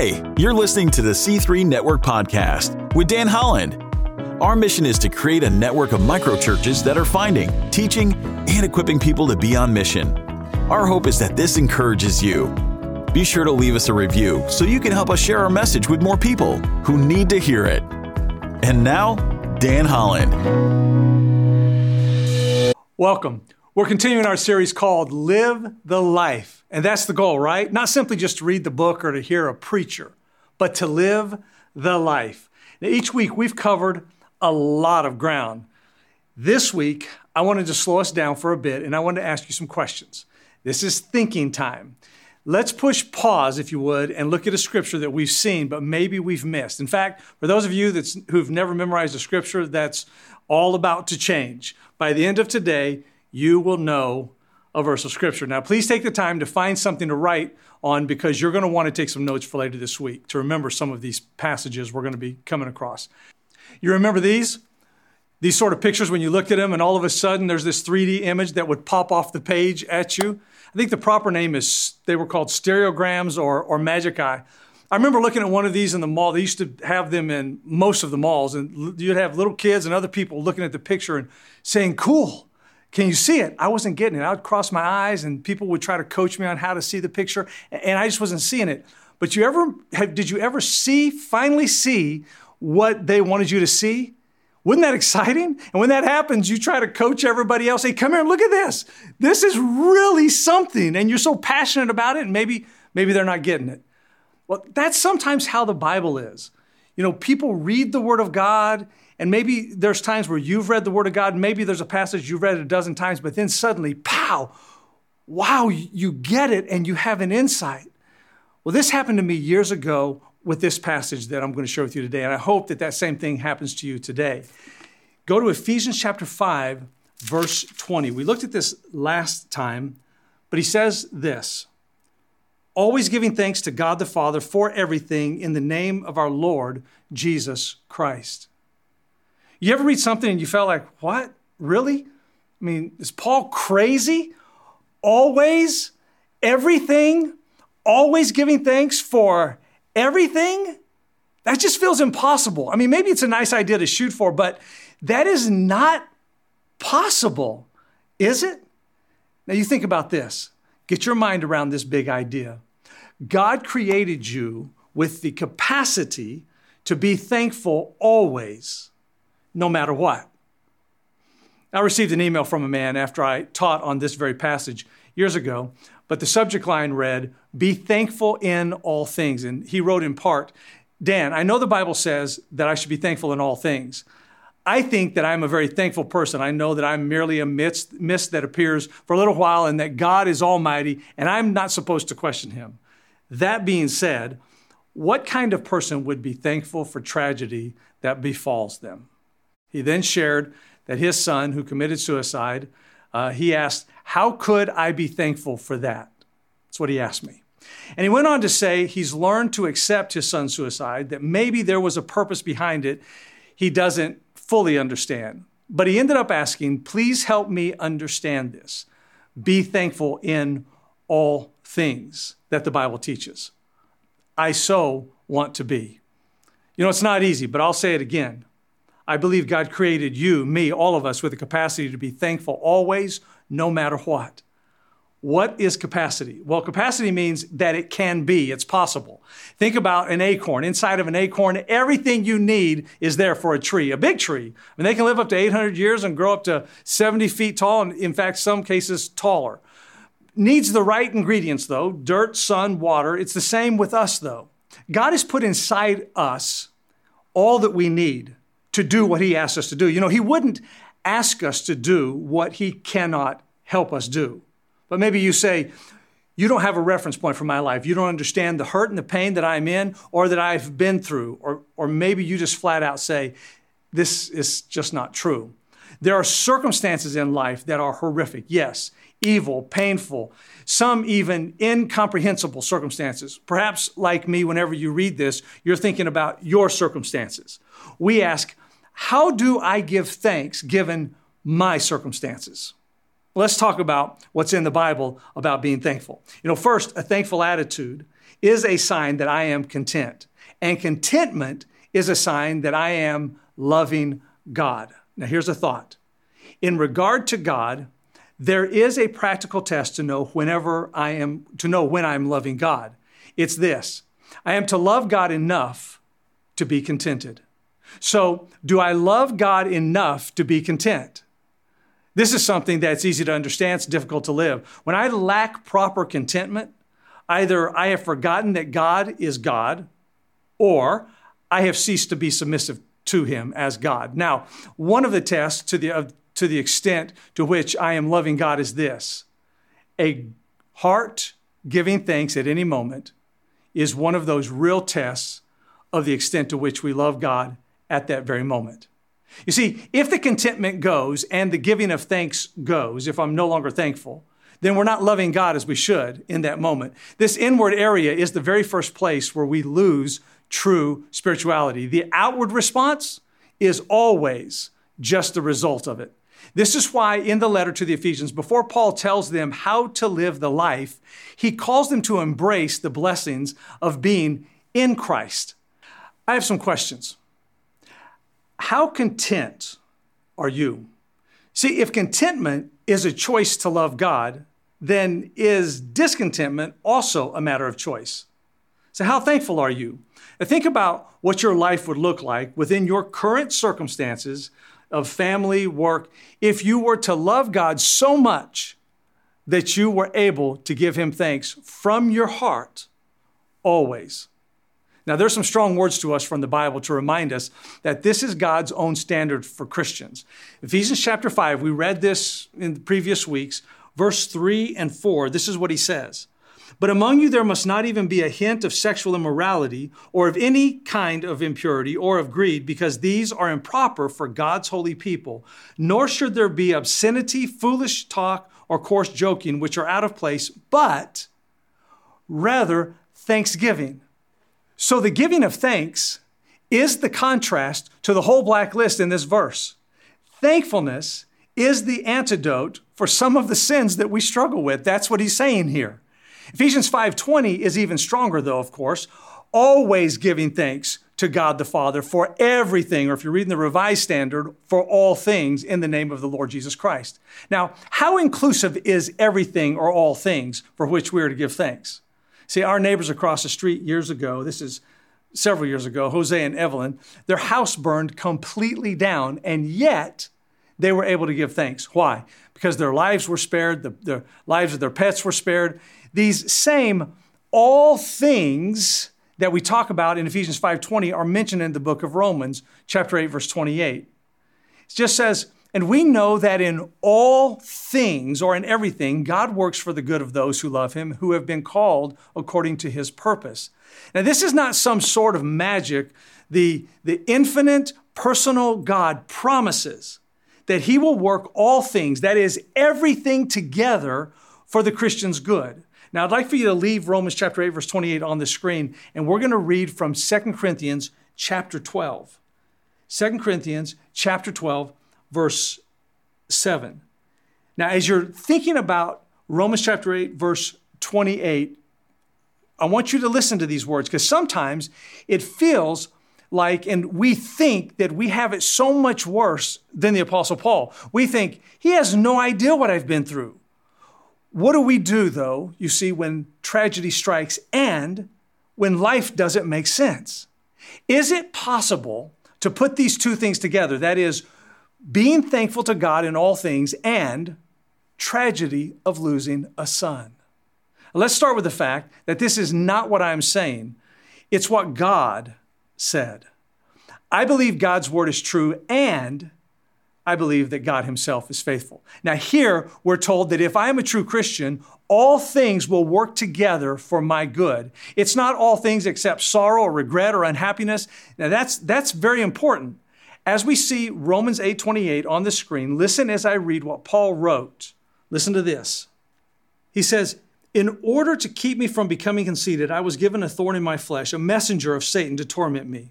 Hey, you're listening to the C3 Network Podcast with Dan Holland. Our mission is to create a network of microchurches that are finding, teaching, and equipping people to be on mission. Our hope is that this encourages you. Be sure to leave us a review so you can help us share our message with more people who need to hear it. And now, Dan Holland. Welcome. We're continuing our series called Live the Life. And that's the goal, right? Not simply just to read the book or to hear a preacher, but to live the life. Now, each week we've covered a lot of ground. This week, I wanted to slow us down for a bit and I wanted to ask you some questions. This is thinking time. Let's push pause, if you would, and look at a scripture that we've seen, but maybe we've missed. In fact, for those of you who've never memorized a scripture, that's all about to change. By the end of today, you will know a verse of scripture. Now, please take the time to find something to write on because you're going to want to take some notes for later this week to remember some of these passages we're going to be coming across. You remember these? These sort of pictures when you looked at them and all of a sudden there's this 3D image that would pop off the page at you. I think the proper name is, they were called stereograms or, or magic eye. I remember looking at one of these in the mall. They used to have them in most of the malls, and you'd have little kids and other people looking at the picture and saying, Cool. Can you see it? I wasn't getting it. I would cross my eyes and people would try to coach me on how to see the picture and I just wasn't seeing it. But you ever have, did you ever see finally see what they wanted you to see? Wouldn't that exciting? And when that happens, you try to coach everybody else. Hey, come here look at this. This is really something. And you're so passionate about it, and maybe, maybe they're not getting it. Well, that's sometimes how the Bible is. You know, people read the Word of God and maybe there's times where you've read the Word of God, maybe there's a passage you've read a dozen times, but then suddenly, pow, wow, you get it and you have an insight. Well, this happened to me years ago with this passage that I'm going to share with you today, and I hope that that same thing happens to you today. Go to Ephesians chapter 5, verse 20. We looked at this last time, but he says this always giving thanks to God the Father for everything in the name of our Lord Jesus Christ. You ever read something and you felt like, what? Really? I mean, is Paul crazy? Always? Everything? Always giving thanks for everything? That just feels impossible. I mean, maybe it's a nice idea to shoot for, but that is not possible, is it? Now, you think about this. Get your mind around this big idea. God created you with the capacity to be thankful always no matter what. I received an email from a man after I taught on this very passage years ago, but the subject line read, Be thankful in all things. And he wrote in part, Dan, I know the Bible says that I should be thankful in all things. I think that I'm a very thankful person. I know that I'm merely a mist, mist that appears for a little while and that God is almighty and I'm not supposed to question him. That being said, what kind of person would be thankful for tragedy that befalls them? He then shared that his son, who committed suicide, uh, he asked, How could I be thankful for that? That's what he asked me. And he went on to say he's learned to accept his son's suicide, that maybe there was a purpose behind it he doesn't fully understand. But he ended up asking, Please help me understand this. Be thankful in all things that the Bible teaches. I so want to be. You know, it's not easy, but I'll say it again. I believe God created you, me, all of us with the capacity to be thankful always, no matter what. What is capacity? Well, capacity means that it can be, it's possible. Think about an acorn. Inside of an acorn, everything you need is there for a tree, a big tree. I mean, they can live up to 800 years and grow up to 70 feet tall, and in fact, some cases taller. Needs the right ingredients, though dirt, sun, water. It's the same with us, though. God has put inside us all that we need to do what he asks us to do. You know, he wouldn't ask us to do what he cannot help us do. But maybe you say, you don't have a reference point for my life. You don't understand the hurt and the pain that I'm in or that I've been through. Or, or maybe you just flat out say, this is just not true. There are circumstances in life that are horrific. Yes, evil, painful, some even incomprehensible circumstances. Perhaps, like me, whenever you read this, you're thinking about your circumstances. We ask, how do I give thanks given my circumstances? Let's talk about what's in the Bible about being thankful. You know, first, a thankful attitude is a sign that I am content, and contentment is a sign that I am loving God. Now, here's a thought. In regard to God, there is a practical test to know whenever I am to know when I'm loving God. It's this. I am to love God enough to be contented. So, do I love God enough to be content? This is something that's easy to understand, it's difficult to live. When I lack proper contentment, either I have forgotten that God is God, or I have ceased to be submissive to Him as God. Now, one of the tests to the, to the extent to which I am loving God is this a heart giving thanks at any moment is one of those real tests of the extent to which we love God at that very moment. You see, if the contentment goes and the giving of thanks goes, if I'm no longer thankful, then we're not loving God as we should in that moment. This inward area is the very first place where we lose true spirituality. The outward response is always just the result of it. This is why, in the letter to the Ephesians, before Paul tells them how to live the life, he calls them to embrace the blessings of being in Christ. I have some questions. How content are you? See, if contentment is a choice to love God, then is discontentment also a matter of choice? So, how thankful are you? Now, think about what your life would look like within your current circumstances of family, work, if you were to love God so much that you were able to give Him thanks from your heart always. Now, there's some strong words to us from the Bible to remind us that this is God's own standard for Christians. Ephesians chapter 5, we read this in the previous weeks, verse 3 and 4. This is what he says. But among you there must not even be a hint of sexual immorality or of any kind of impurity or of greed, because these are improper for God's holy people. Nor should there be obscenity, foolish talk, or coarse joking, which are out of place, but rather thanksgiving. So the giving of thanks is the contrast to the whole black list in this verse. Thankfulness is the antidote for some of the sins that we struggle with. That's what he's saying here. Ephesians 5:20 is even stronger though, of course, always giving thanks to God the Father for everything, or if you're reading the Revised Standard, for all things in the name of the Lord Jesus Christ. Now, how inclusive is everything or all things for which we are to give thanks? See, our neighbors across the street years ago, this is several years ago, Jose and Evelyn, their house burned completely down, and yet they were able to give thanks. Why? Because their lives were spared, the, the lives of their pets were spared. These same all things that we talk about in Ephesians 5:20 are mentioned in the book of Romans, chapter 8, verse 28. It just says, and we know that in all things or in everything, God works for the good of those who love him, who have been called according to his purpose. Now, this is not some sort of magic. The, the infinite personal God promises that he will work all things, that is, everything together for the Christian's good. Now, I'd like for you to leave Romans chapter 8, verse 28 on the screen, and we're going to read from 2 Corinthians chapter 12. 2 Corinthians chapter 12, verse 7. Now, as you're thinking about Romans chapter 8, verse 28, I want you to listen to these words because sometimes it feels like, and we think that we have it so much worse than the Apostle Paul. We think he has no idea what I've been through. What do we do, though, you see, when tragedy strikes and when life doesn't make sense? Is it possible to put these two things together? That is, being thankful to God in all things, and tragedy of losing a son. Let's start with the fact that this is not what I'm saying, it's what God said. I believe God's word is true, and I believe that God Himself is faithful. Now, here we're told that if I am a true Christian, all things will work together for my good. It's not all things except sorrow or regret or unhappiness. Now, that's, that's very important as we see Romans 8:28 on the screen, listen as I read what Paul wrote. Listen to this. He says, "In order to keep me from becoming conceited, I was given a thorn in my flesh, a messenger of Satan to torment me.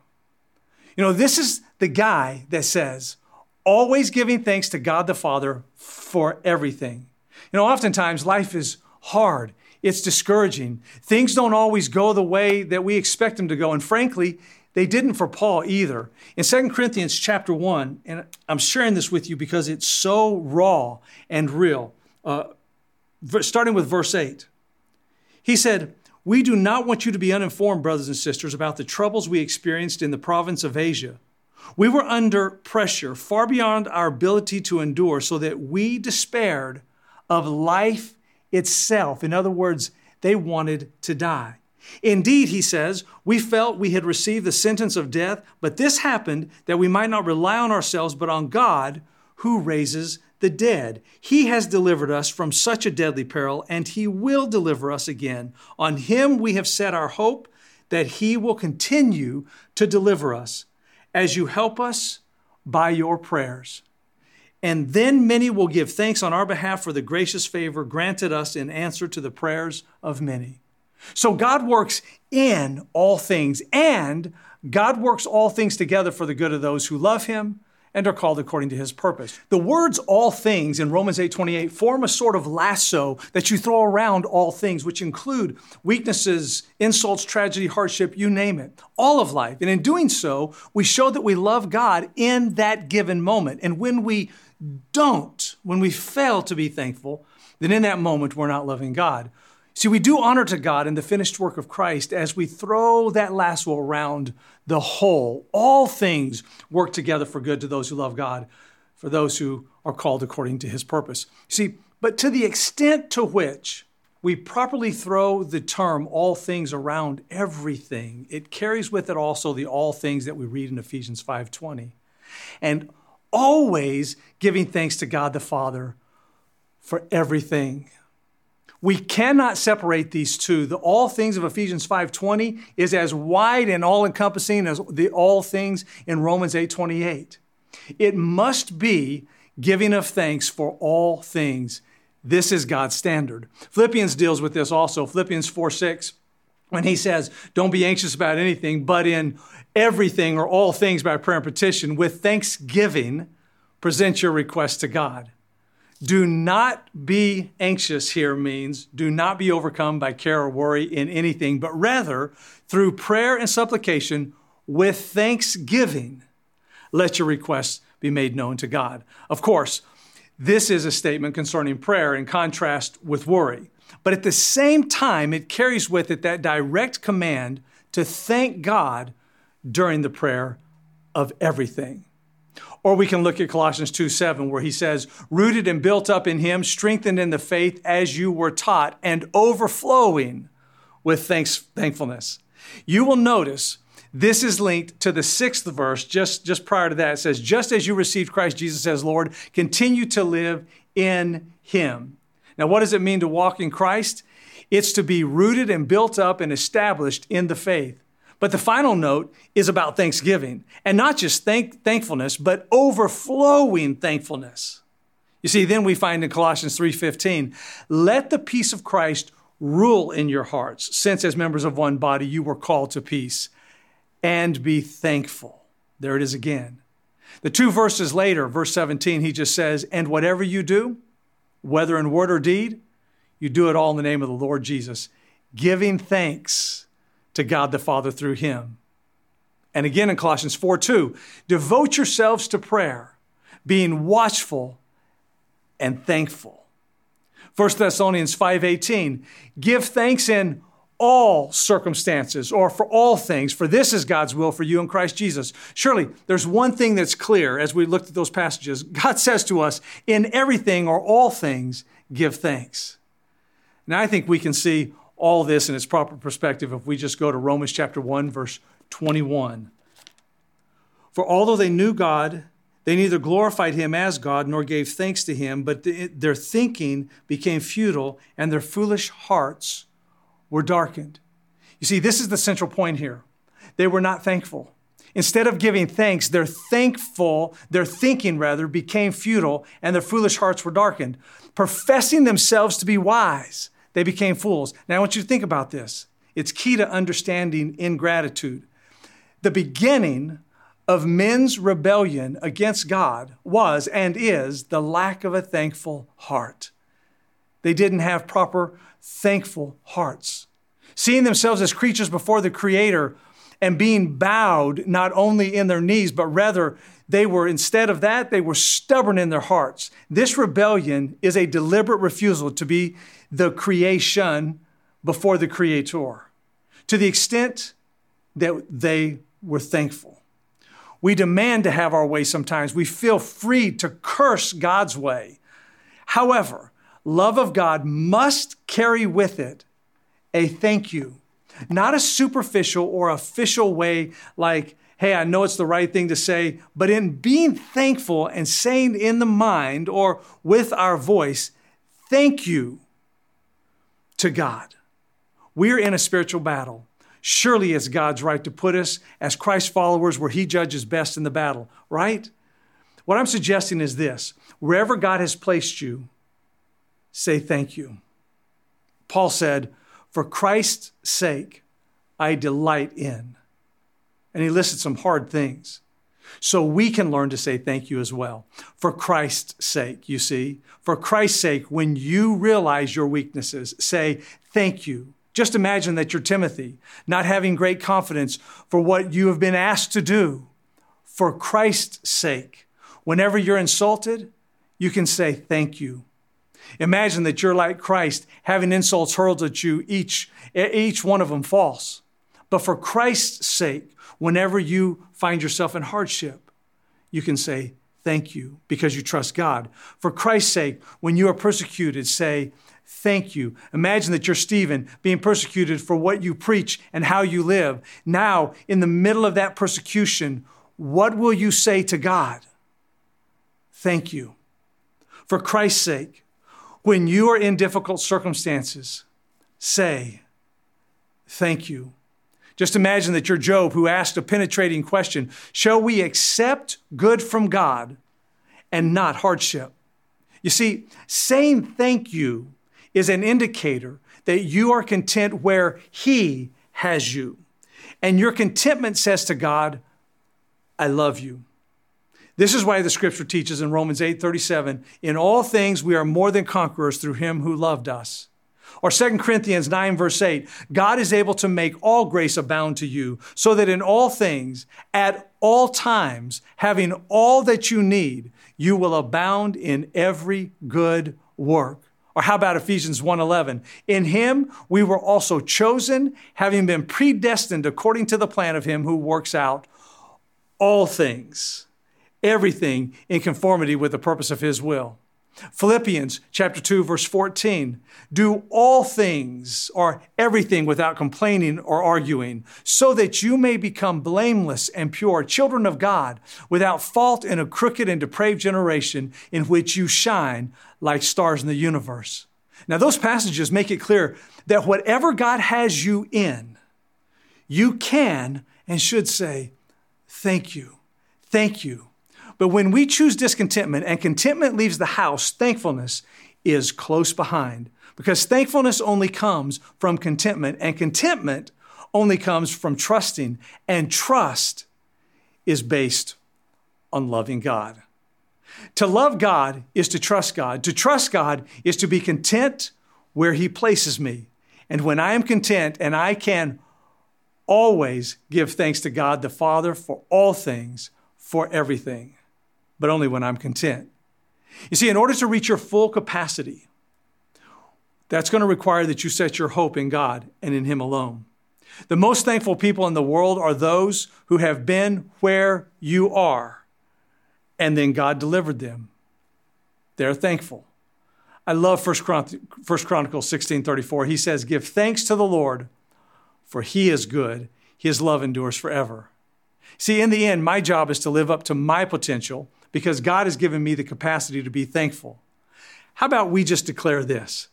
You know, this is the guy that says, always giving thanks to God the Father for everything. You know, oftentimes life is hard, it's discouraging. Things don't always go the way that we expect them to go. And frankly, they didn't for Paul either. In 2 Corinthians chapter 1, and I'm sharing this with you because it's so raw and real, uh, starting with verse 8, he said, We do not want you to be uninformed, brothers and sisters, about the troubles we experienced in the province of Asia. We were under pressure far beyond our ability to endure, so that we despaired of life itself. In other words, they wanted to die. Indeed, he says, we felt we had received the sentence of death, but this happened that we might not rely on ourselves, but on God who raises the dead. He has delivered us from such a deadly peril, and he will deliver us again. On him we have set our hope that he will continue to deliver us as you help us by your prayers. And then many will give thanks on our behalf for the gracious favor granted us in answer to the prayers of many. So God works in all things, and God works all things together for the good of those who love him and are called according to his purpose. The words all things in Romans 8:28 form a sort of lasso that you throw around all things which include weaknesses, insults, tragedy, hardship, you name it. All of life. And in doing so, we show that we love God in that given moment. And when we don't, when we fail to be thankful, then in that moment we're not loving God. See, we do honor to God in the finished work of Christ as we throw that lasso around the whole. All things work together for good to those who love God, for those who are called according to his purpose. See, but to the extent to which we properly throw the term all things around everything, it carries with it also the all things that we read in Ephesians 5:20. And always giving thanks to God the Father for everything. We cannot separate these two. The all things of Ephesians 5:20 is as wide and all-encompassing as the all things in Romans 8:28. It must be giving of thanks for all things. This is God's standard. Philippians deals with this also. Philippians 4:6 when he says, Don't be anxious about anything, but in everything or all things by prayer and petition, with thanksgiving, present your request to God. Do not be anxious here means do not be overcome by care or worry in anything, but rather through prayer and supplication with thanksgiving, let your requests be made known to God. Of course, this is a statement concerning prayer in contrast with worry. But at the same time, it carries with it that direct command to thank God during the prayer of everything. Or we can look at Colossians 2 7, where he says, rooted and built up in him, strengthened in the faith as you were taught, and overflowing with thanks, thankfulness. You will notice this is linked to the sixth verse, just, just prior to that. It says, Just as you received Christ Jesus as Lord, continue to live in him. Now, what does it mean to walk in Christ? It's to be rooted and built up and established in the faith. But the final note is about thanksgiving, and not just thank, thankfulness, but overflowing thankfulness. You see, then we find in Colossians 3:15, let the peace of Christ rule in your hearts, since as members of one body you were called to peace, and be thankful. There it is again. The two verses later, verse 17, he just says, and whatever you do, whether in word or deed, you do it all in the name of the Lord Jesus, giving thanks to God the Father through him. And again in Colossians 4 2, devote yourselves to prayer, being watchful and thankful. 1 Thessalonians 5:18, give thanks in all circumstances or for all things, for this is God's will for you in Christ Jesus. Surely, there's one thing that's clear as we looked at those passages. God says to us, in everything or all things, give thanks. Now, I think we can see all this in its proper perspective if we just go to Romans chapter 1, verse 21. For although they knew God, They neither glorified him as God nor gave thanks to him, but their thinking became futile and their foolish hearts were darkened. You see, this is the central point here. They were not thankful. Instead of giving thanks, their thankful, their thinking rather, became futile and their foolish hearts were darkened. Professing themselves to be wise, they became fools. Now I want you to think about this. It's key to understanding ingratitude. The beginning of men's rebellion against God was and is the lack of a thankful heart. They didn't have proper thankful hearts. Seeing themselves as creatures before the Creator and being bowed not only in their knees, but rather they were, instead of that, they were stubborn in their hearts. This rebellion is a deliberate refusal to be the creation before the Creator to the extent that they were thankful. We demand to have our way sometimes. We feel free to curse God's way. However, love of God must carry with it a thank you, not a superficial or official way like, hey, I know it's the right thing to say, but in being thankful and saying in the mind or with our voice, thank you to God. We're in a spiritual battle. Surely it's God's right to put us as Christ followers where He judges best in the battle, right? What I'm suggesting is this wherever God has placed you, say thank you. Paul said, For Christ's sake, I delight in. And he listed some hard things. So we can learn to say thank you as well. For Christ's sake, you see. For Christ's sake, when you realize your weaknesses, say thank you. Just imagine that you're Timothy, not having great confidence for what you have been asked to do. For Christ's sake, whenever you're insulted, you can say thank you. Imagine that you're like Christ, having insults hurled at you, each, each one of them false. But for Christ's sake, whenever you find yourself in hardship, you can say thank you because you trust God. For Christ's sake, when you are persecuted, say Thank you. Imagine that you're Stephen being persecuted for what you preach and how you live. Now, in the middle of that persecution, what will you say to God? Thank you. For Christ's sake, when you are in difficult circumstances, say, Thank you. Just imagine that you're Job who asked a penetrating question Shall we accept good from God and not hardship? You see, saying thank you is an indicator that you are content where He has you. And your contentment says to God, I love you. This is why the scripture teaches in Romans 8 37, in all things we are more than conquerors through him who loved us. Or 2 Corinthians 9, verse 8, God is able to make all grace abound to you, so that in all things, at all times, having all that you need, you will abound in every good work. Or how about Ephesians 1:11? In him we were also chosen, having been predestined according to the plan of him who works out all things, everything in conformity with the purpose of his will. Philippians chapter 2 verse 14 do all things or everything without complaining or arguing so that you may become blameless and pure children of God without fault in a crooked and depraved generation in which you shine like stars in the universe. Now those passages make it clear that whatever God has you in you can and should say thank you. Thank you. But when we choose discontentment and contentment leaves the house, thankfulness is close behind because thankfulness only comes from contentment and contentment only comes from trusting and trust is based on loving God. To love God is to trust God. To trust God is to be content where He places me. And when I am content and I can always give thanks to God the Father for all things, for everything but only when I'm content. You see, in order to reach your full capacity, that's going to require that you set your hope in God and in Him alone. The most thankful people in the world are those who have been where you are, and then God delivered them. They're thankful. I love 1 Chronicles 16 34. He says, Give thanks to the Lord, for He is good. His love endures forever. See, in the end, my job is to live up to my potential because God has given me the capacity to be thankful. How about we just declare this?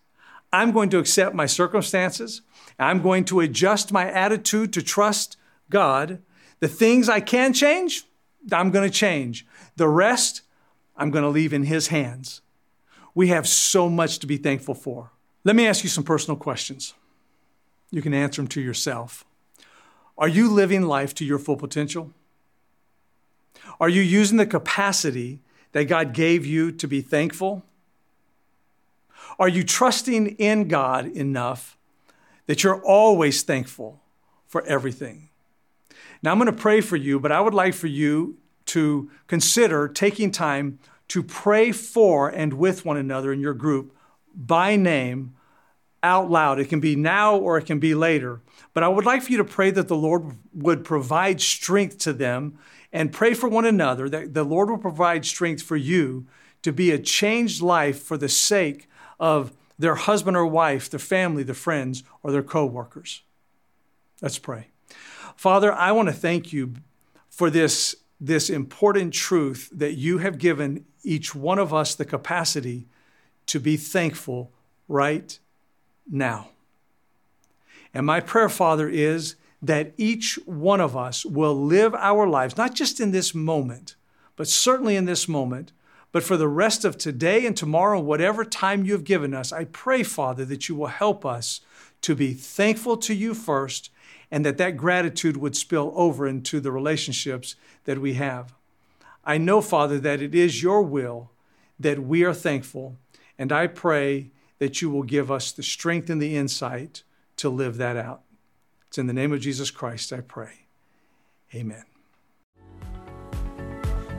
I'm going to accept my circumstances. I'm going to adjust my attitude to trust God. The things I can change, I'm going to change. The rest, I'm going to leave in His hands. We have so much to be thankful for. Let me ask you some personal questions. You can answer them to yourself. Are you living life to your full potential? Are you using the capacity that God gave you to be thankful? Are you trusting in God enough that you're always thankful for everything? Now, I'm going to pray for you, but I would like for you to consider taking time to pray for and with one another in your group by name out loud. It can be now or it can be later. But I would like for you to pray that the Lord would provide strength to them and pray for one another that the Lord will provide strength for you to be a changed life for the sake of their husband or wife, their family, their friends, or their coworkers. Let's pray. Father, I want to thank you for this, this important truth that you have given each one of us the capacity to be thankful right now. And my prayer, Father, is that each one of us will live our lives, not just in this moment, but certainly in this moment, but for the rest of today and tomorrow, whatever time you have given us. I pray, Father, that you will help us to be thankful to you first and that that gratitude would spill over into the relationships that we have. I know, Father, that it is your will that we are thankful, and I pray that you will give us the strength and the insight to live that out. It's in the name of Jesus Christ I pray. Amen.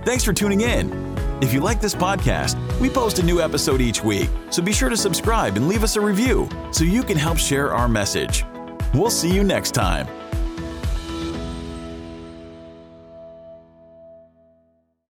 Thanks for tuning in. If you like this podcast, we post a new episode each week, so be sure to subscribe and leave us a review so you can help share our message. We'll see you next time.